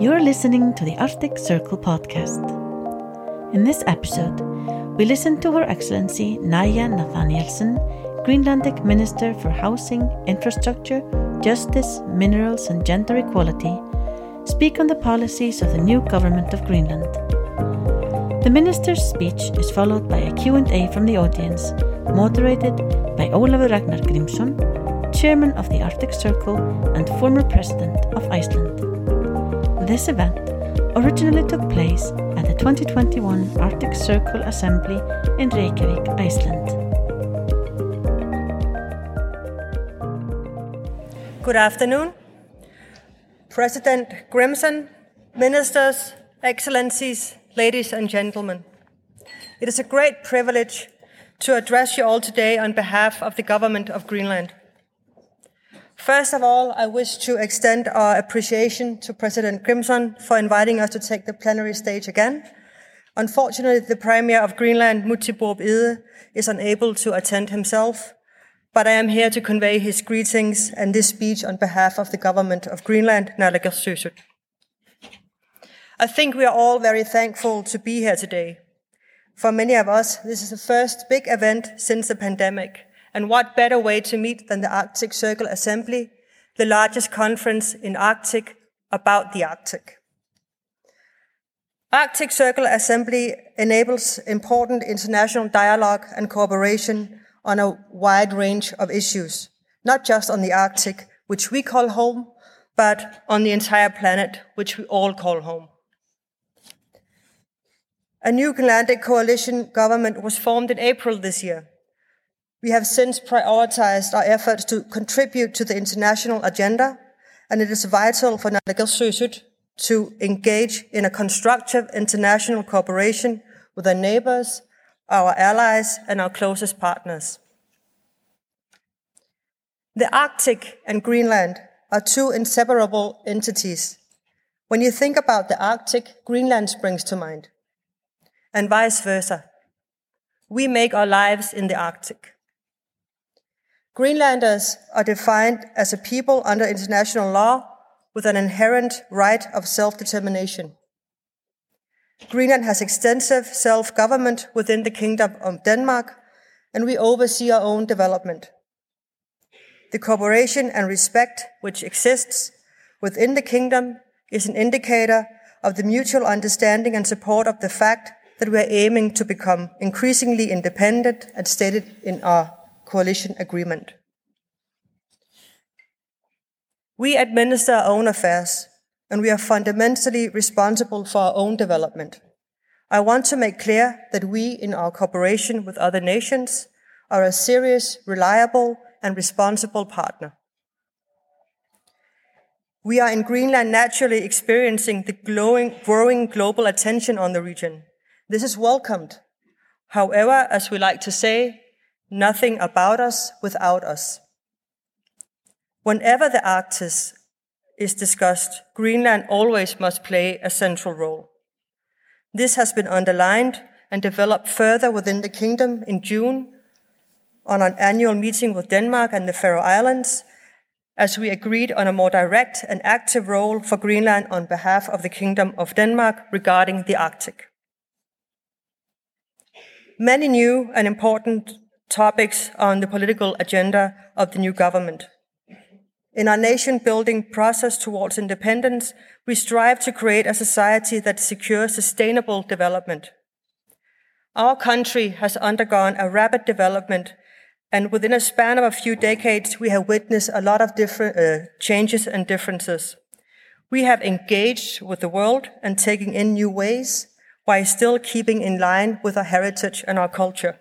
You're listening to the Arctic Circle podcast. In this episode, we listen to Her Excellency Naaja Nathanielsen, Greenlandic Minister for Housing, Infrastructure, Justice, Minerals and Gender Equality, speak on the policies of the new government of Greenland. The minister's speech is followed by a Q&A from the audience, moderated by Ólafur Ragnar Grímsson, chairman of the Arctic Circle and former president of Iceland. This event originally took place at the 2021 Arctic Circle Assembly in Reykjavik, Iceland. Good afternoon. President Grímsson, ministers, excellencies, ladies and gentlemen. It is a great privilege to address you all today on behalf of the government of Greenland. First of all, I wish to extend our appreciation to President Grímsson for inviting us to take the plenary stage again. Unfortunately, the Premier of Greenland, Múte Egede, is unable to attend himself, but I am here to convey his greetings and this speech on behalf of the government of Greenland, Naalakkersuisut. I think we are all very thankful to be here today. For many of us, this is the first big event since the pandemic, and what better way to meet than the Arctic Circle Assembly, the largest conference in Arctic about the Arctic. Arctic Circle Assembly enables important international dialogue and cooperation on a wide range of issues, not just on the Arctic, which we call home, but on the entire planet, which we all call home. A new Greenlandic coalition government was formed in April this year. We have since prioritized our efforts to contribute to the international agenda, and it is vital for Naalakkersuisut to engage in a constructive international cooperation with our neighbors, our allies, and our closest partners. The Arctic and Greenland are two inseparable entities. When you think about the Arctic, Greenland springs to mind, and vice versa. We make our lives in the Arctic. Greenlanders are defined as a people under international law with an inherent right of self-determination. Greenland has extensive self-government within the Kingdom of Denmark, and we oversee our own development. The cooperation and respect which exists within the kingdom is an indicator of the mutual understanding and support of the fact that we are aiming to become increasingly independent and stated in our coalition agreement. We administer our own affairs, and we are fundamentally responsible for our own development. I want to make clear that we, in our cooperation with other nations, are a serious, reliable, and responsible partner. We are in Greenland naturally experiencing the glowing, growing global attention on the region. This is welcomed. However, as we like to say, nothing about us without us. Whenever the Arctic is discussed, Greenland always must play a central role. This has been underlined and developed further within the kingdom in June on an annual meeting with Denmark and the Faroe Islands, as we agreed on a more direct and active role for Greenland on behalf of the Kingdom of Denmark regarding the Arctic. Many new and important topics on the political agenda of the new government. In our nation building process towards independence, we strive to create a society that secures sustainable development. Our country has undergone a rapid development, and within a span of a few decades, we have witnessed a lot of different uh, changes and differences. We have engaged with the world and taking in new ways while still keeping in line with our heritage and our culture.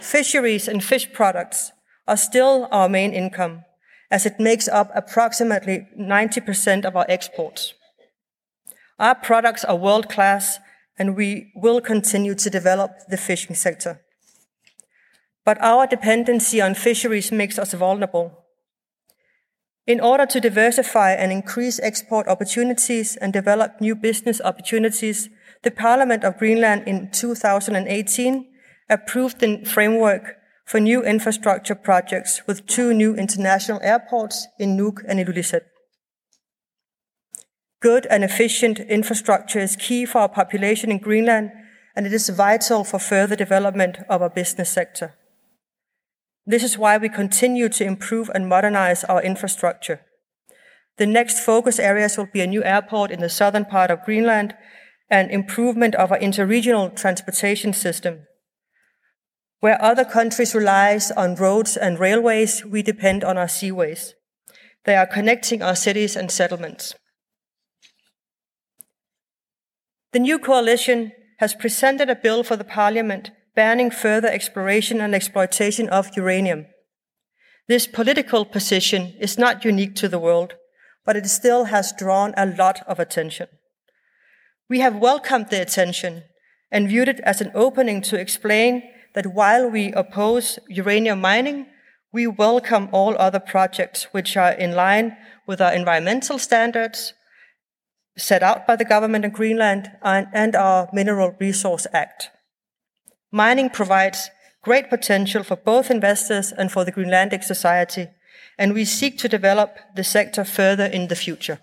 Fisheries and fish products are still our main income, as it makes up approximately 90% of our exports. Our products are world class, and we will continue to develop the fishing sector. But our dependency on fisheries makes us vulnerable. In order to diversify and increase export opportunities and develop new business opportunities, the Parliament of Greenland in 2018 approved the framework for new infrastructure projects with two new international airports in Nuuk and Ilulissat. Good and efficient infrastructure is key for our population in Greenland, and it is vital for further development of our business sector. This is why we continue to improve and modernize our infrastructure. The next focus areas will be a new airport in the southern part of Greenland and improvement of our interregional transportation system. Where other countries rely on roads and railways, we depend on our seaways. They are connecting our cities and settlements. The new coalition has presented a bill for the parliament banning further exploration and exploitation of uranium. This political position is not unique to the world, but it still has drawn a lot of attention. We have welcomed the attention and viewed it as an opening to explain that while we oppose uranium mining, we welcome all other projects which are in line with our environmental standards set out by the government of Greenland and our Mineral Resource Act. Mining provides great potential for both investors and for the Greenlandic society, and we seek to develop the sector further in the future.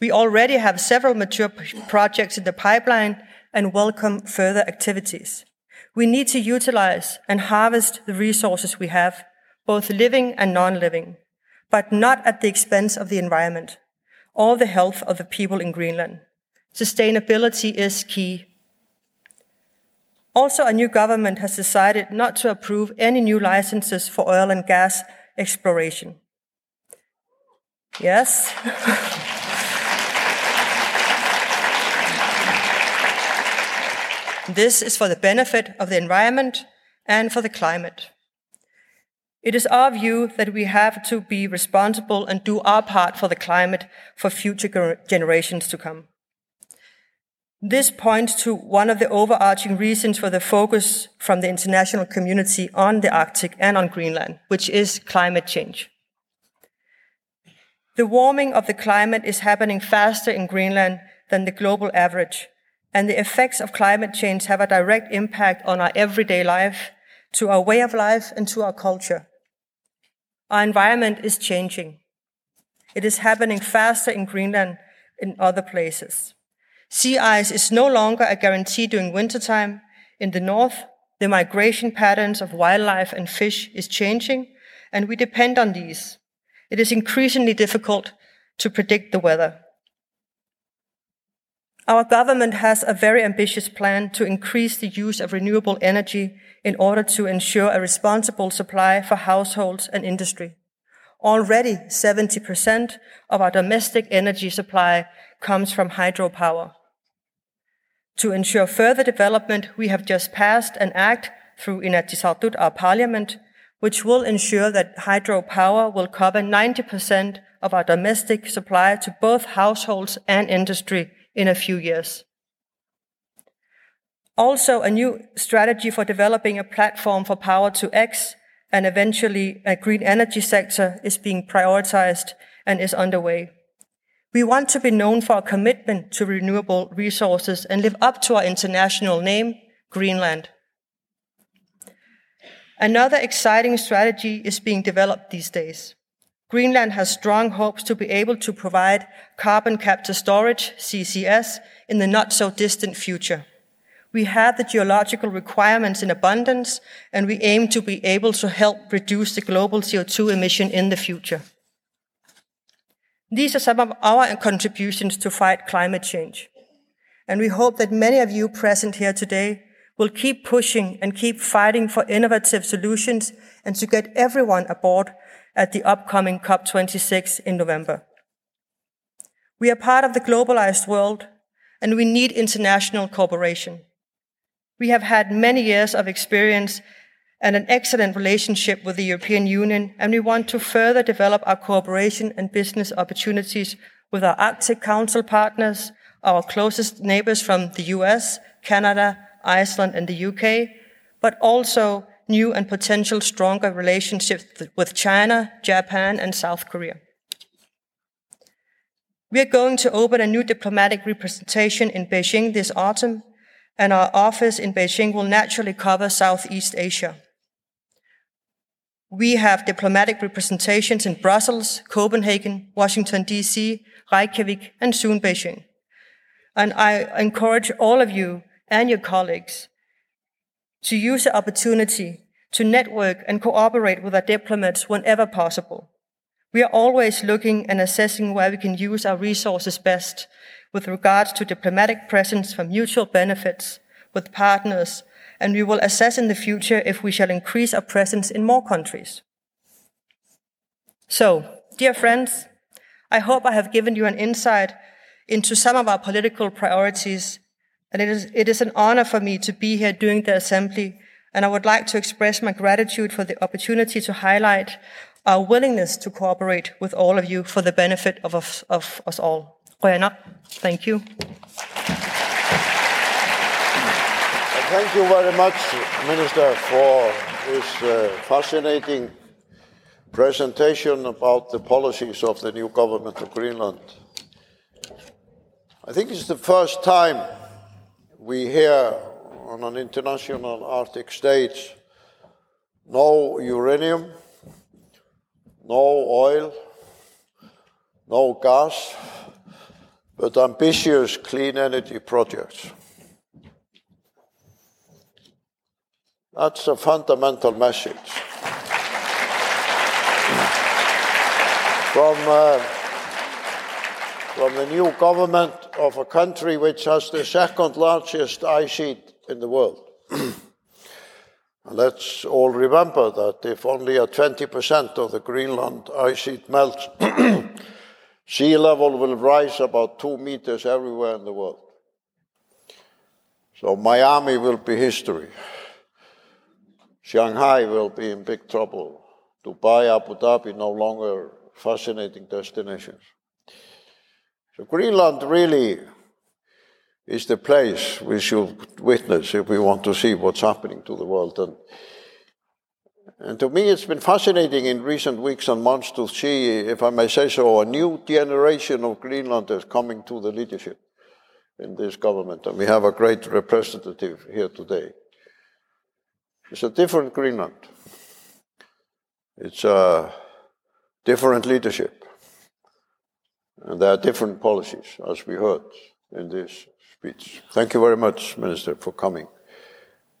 We already have several mature projects in the pipeline and welcome further activities. We need to utilize and harvest the resources we have, both living and non-living, but not at the expense of the environment or the health of the people in Greenland. Sustainability is key. Also, a new government has decided not to approve any new licenses for oil and gas exploration. Yes. this is for the benefit of the environment and for the climate. It is our view that we have to be responsible and do our part for the climate for future generations to come. This points to one of the overarching reasons for the focus from the international community on the Arctic and on Greenland, which is climate change. The warming of the climate is happening faster in Greenland than the global average, and the effects of climate change have a direct impact on our everyday life, to our way of life, and to our culture. Our environment is changing. It is happening faster in Greenland in other places. Sea ice is no longer a guarantee during wintertime. In the north, the migration patterns of wildlife and fish is changing, and we depend on these. It is increasingly difficult to predict the weather. Our government has a very ambitious plan to increase the use of renewable energy in order to ensure a responsible supply for households and industry. Already 70% of our domestic energy supply comes from hydropower. To ensure further development, we have just passed an act through Inatsisartut, our parliament, which will ensure that hydropower will cover 90% of our domestic supply to both households and industry in a few years. Also, a new strategy for developing a platform for power to X and eventually a green energy sector is being prioritized and is underway. We want to be known for our commitment to renewable resources and live up to our international name, Greenland. Another exciting strategy is being developed these days. Greenland has strong hopes to be able to provide carbon capture storage, CCS, in the not so distant future. We have the geological requirements in abundance, and we aim to be able to help reduce the global CO2 emission in the future. These are some of our contributions to fight climate change. And we hope that many of you present here today will keep pushing and keep fighting for innovative solutions and to get everyone aboard at the upcoming COP26 in November. We are part of the globalized world and we need international cooperation. We have had many years of experience and an excellent relationship with the European Union, and we want to further develop our cooperation and business opportunities with our Arctic Council partners, our closest neighbors from the US, Canada, Iceland, and the UK, but also new and potential stronger relationships with China, Japan, and South Korea. We are going to open a new diplomatic representation in Beijing this autumn, and our office in Beijing will naturally cover Southeast Asia. We have diplomatic representations in Brussels, Copenhagen, Washington, D.C., Reykjavik, and soon Beijing. And I encourage all of you and your colleagues to use the opportunity to network and cooperate with our diplomats whenever possible. We are always looking and assessing where we can use our resources best with regards to diplomatic presence for mutual benefits with partners, and we will assess in the future if we shall increase our presence in more countries. So, dear friends, I hope I have given you an insight into some of our political priorities, and it is, it is an honor for me to be here during the assembly, and I would like to express my gratitude for the opportunity to highlight our willingness to cooperate with all of you for the benefit of us, of us all. Thank you. Thank you very much, Minister, for this uh, fascinating presentation about the policies of the new government of Greenland. I think it's the first time we hear on an international Arctic stage no uranium, no oil, no gas, but ambitious clean energy projects. That's a fundamental message. From, uh, from the new government of a country which has the second largest ice sheet in the world. Let's all remember that if only a 20% of the Greenland ice sheet melts, sea level will rise about two meters everywhere in the world. So Miami will be history. Shanghai will be in big trouble. Dubai, Abu Dhabi, no longer fascinating destinations. So Greenland really is the place we should witness if we want to see what's happening to the world. And, and to me, it's been fascinating in recent weeks and months to see, if I may say so, a new generation of Greenlanders coming to the leadership in this government. And we have a great representative here today. It's a different Greenland. It's a different leadership. And there are different policies, as we heard in this speech. Thank you very much, Minister, for coming.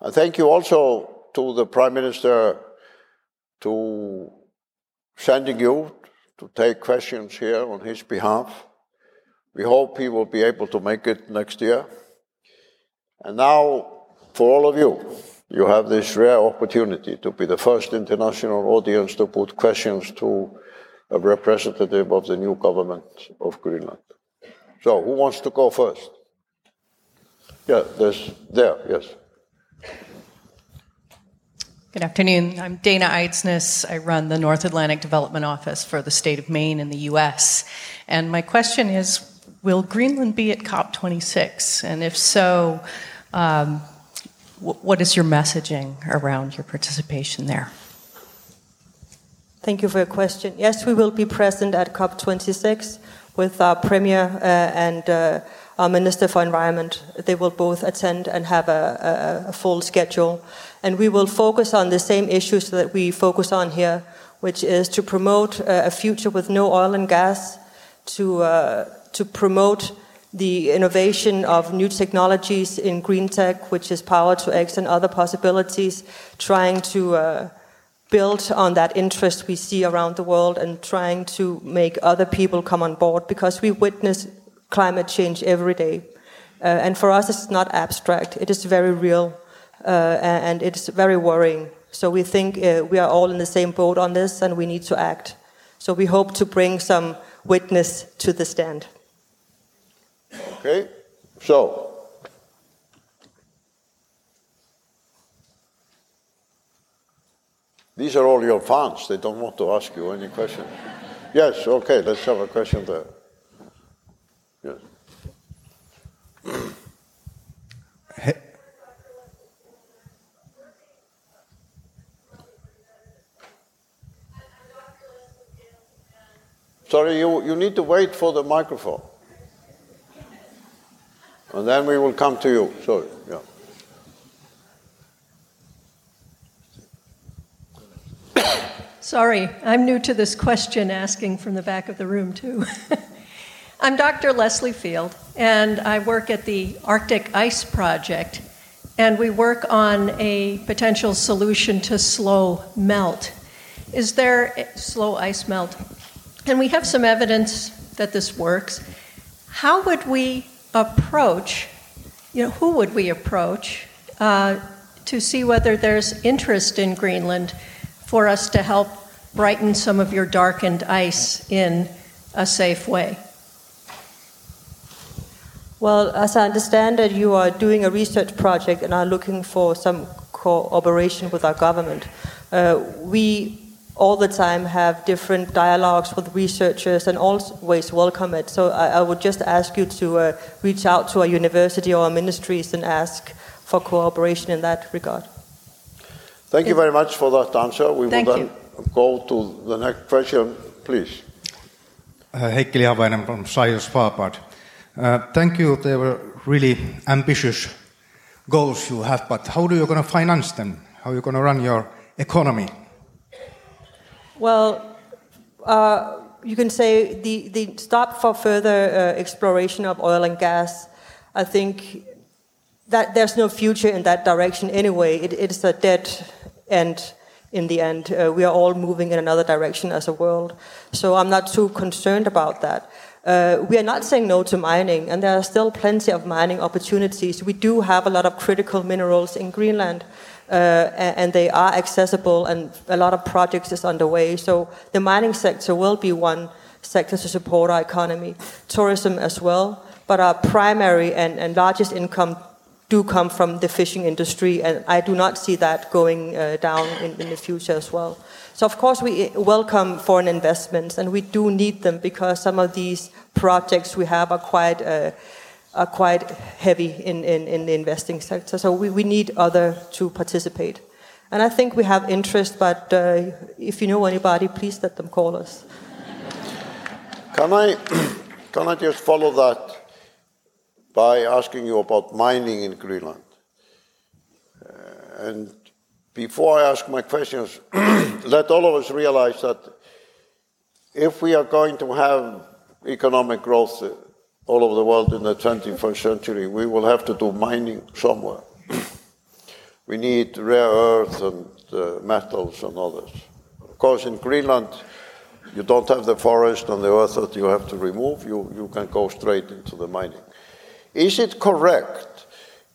And thank you also to the Prime Minister to sending you to take questions here on his behalf. We hope he will be able to make it next year. And now, for all of you, you have this rare opportunity to be the first international audience to put questions to a representative of the new government of Greenland. So, who wants to go first? Yeah, there's there, yes. Good afternoon. I'm Dana Eidsness. I run the North Atlantic Development Office for the state of Maine in the U.S. And my question is Will Greenland be at COP26? And if so, um, what is your messaging around your participation there? Thank you for your question. Yes, we will be present at COP26 with our Premier uh, and uh, our Minister for Environment. They will both attend and have a, a, a, full schedule. And we will focus on the same issues that we focus on here, which is to promote uh, a future with no oil and gas, to, uh, to promote the innovation of new technologies in green tech, which is power to X and other possibilities, trying to uh, build on that interest we see around the world and trying to make other people come on board because we witness climate change every day. Uh, and for us, it's not abstract, it is very real uh, and it's very worrying. So we think uh, we are all in the same boat on this and we need to act. So we hope to bring some witness to the stand. Okay, so. These are all your fans. They don't want to ask you any questions. yes, okay, let's have a question there. Yes. Sorry, you, you need to wait for the microphone. And then we will come to you. Sorry, yeah. Sorry, I'm new to this question asking from the back of the room, too. I'm Dr. Leslie Field, and I work at the Arctic Ice Project, and we work on a potential solution to slow melt. Is there slow ice melt? And we have some evidence that this works. How would we approach, you know, who would we approach uh, to see whether there's interest in Greenland for us to help brighten some of your darkened ice in a safe way? Well, as I understand it, you are doing a research project and are looking for some cooperation with our government. Uh, we all the time have different dialogues with researchers and always welcome it. So I, I would just ask you to uh, reach out to our university or our ministries and ask for cooperation in that regard. Thank you very much for that answer. We Thank will then you. Go to the next question, please. Uh, Heikki Lihavainen from Science Svalbard. Uh, thank you. They were really ambitious goals you have, but how are you going to finance them? How are you going to run your economy? Well, uh, you can say the, the stop for further uh, exploration of oil and gas, I think that there's no future in that direction anyway. It, it's a dead end in the end. Uh, we are all moving in another direction as a world. So I'm not too concerned about that. Uh, we are not saying no to mining, and there are still plenty of mining opportunities. We do have a lot of critical minerals in Greenland, uh, and, they are accessible, and a lot of projects is underway. So the mining sector will be one sector to support our economy, tourism as well. But our primary and, and largest income do come from the fishing industry, and I do not see that going uh, down in, in the future as well. So, of course, we welcome foreign investments, and we do need them because some of these projects we have are quite, uh, are quite heavy in, in, in the investing sector. So, we, we need other to participate. And I think we have interest, but uh, if you know anybody, please let them call us. Can I, can I just follow that by asking you about mining in Greenland? Uh, and before I ask my questions, let all of us realize that if we are going to have economic growth uh, all over the world in the 21st century, we will have to do mining somewhere. we need rare earth and uh, metals and others. Of course, in Greenland, you don't have the forest and the earth that you have to remove. You, you can go straight into the mining. Is it correct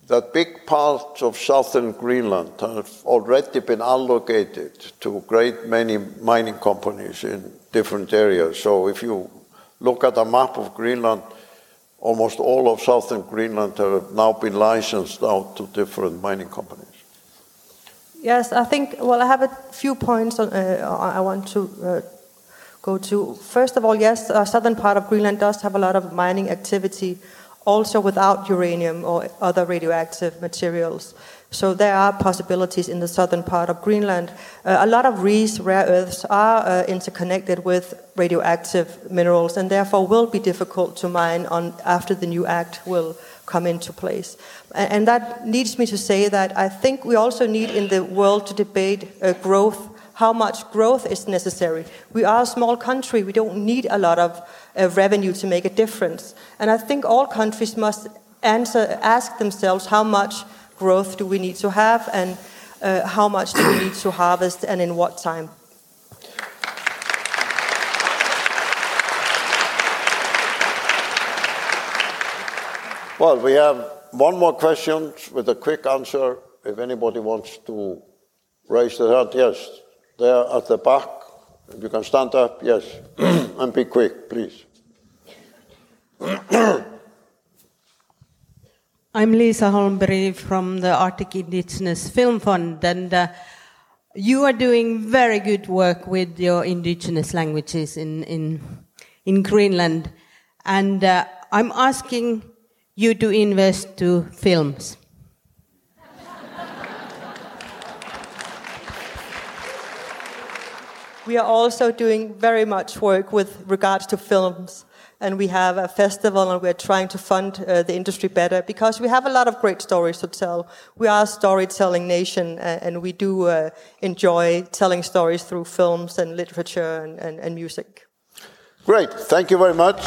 that big parts of southern Greenland have already been allocated to great many mining companies in different areas. So if you look at a map of Greenland, almost all of southern Greenland have now been licensed out to different mining companies. Yes, I think, well, I have a few points on, uh, I want to uh, go to. First of all, yes, the southern part of Greenland does have a lot of mining activity also without uranium or other radioactive materials. So there are possibilities in the southern part of Greenland. Uh, a lot of these rare earths are uh, interconnected with radioactive minerals and therefore will be difficult to mine on after the new act will come into place. And, and that leads me to say that I think we also need in the world to debate uh, growth how much growth is necessary. We are a small country, we don't need a lot of uh, revenue to make a difference. And I think all countries must answer, ask themselves how much growth do we need to have and uh, how much do we need to harvest and in what time. Well, we have one more question with a quick answer. If anybody wants to raise their hand, yes there at the back. You can stand up, yes, and be quick, please. I'm Liisa Holmberg from the Arctic Indigenous Film Fund, and uh, you are doing very good work with your indigenous languages in, in, in Greenland. And uh, I'm asking you to invest to films. We are also doing very much work with regards to films. And we have a festival and we're trying to fund uh, the industry better because we have a lot of great stories to tell. We are a storytelling nation uh, and we do uh, enjoy telling stories through films and literature and, and, and music. Great. Thank you very much.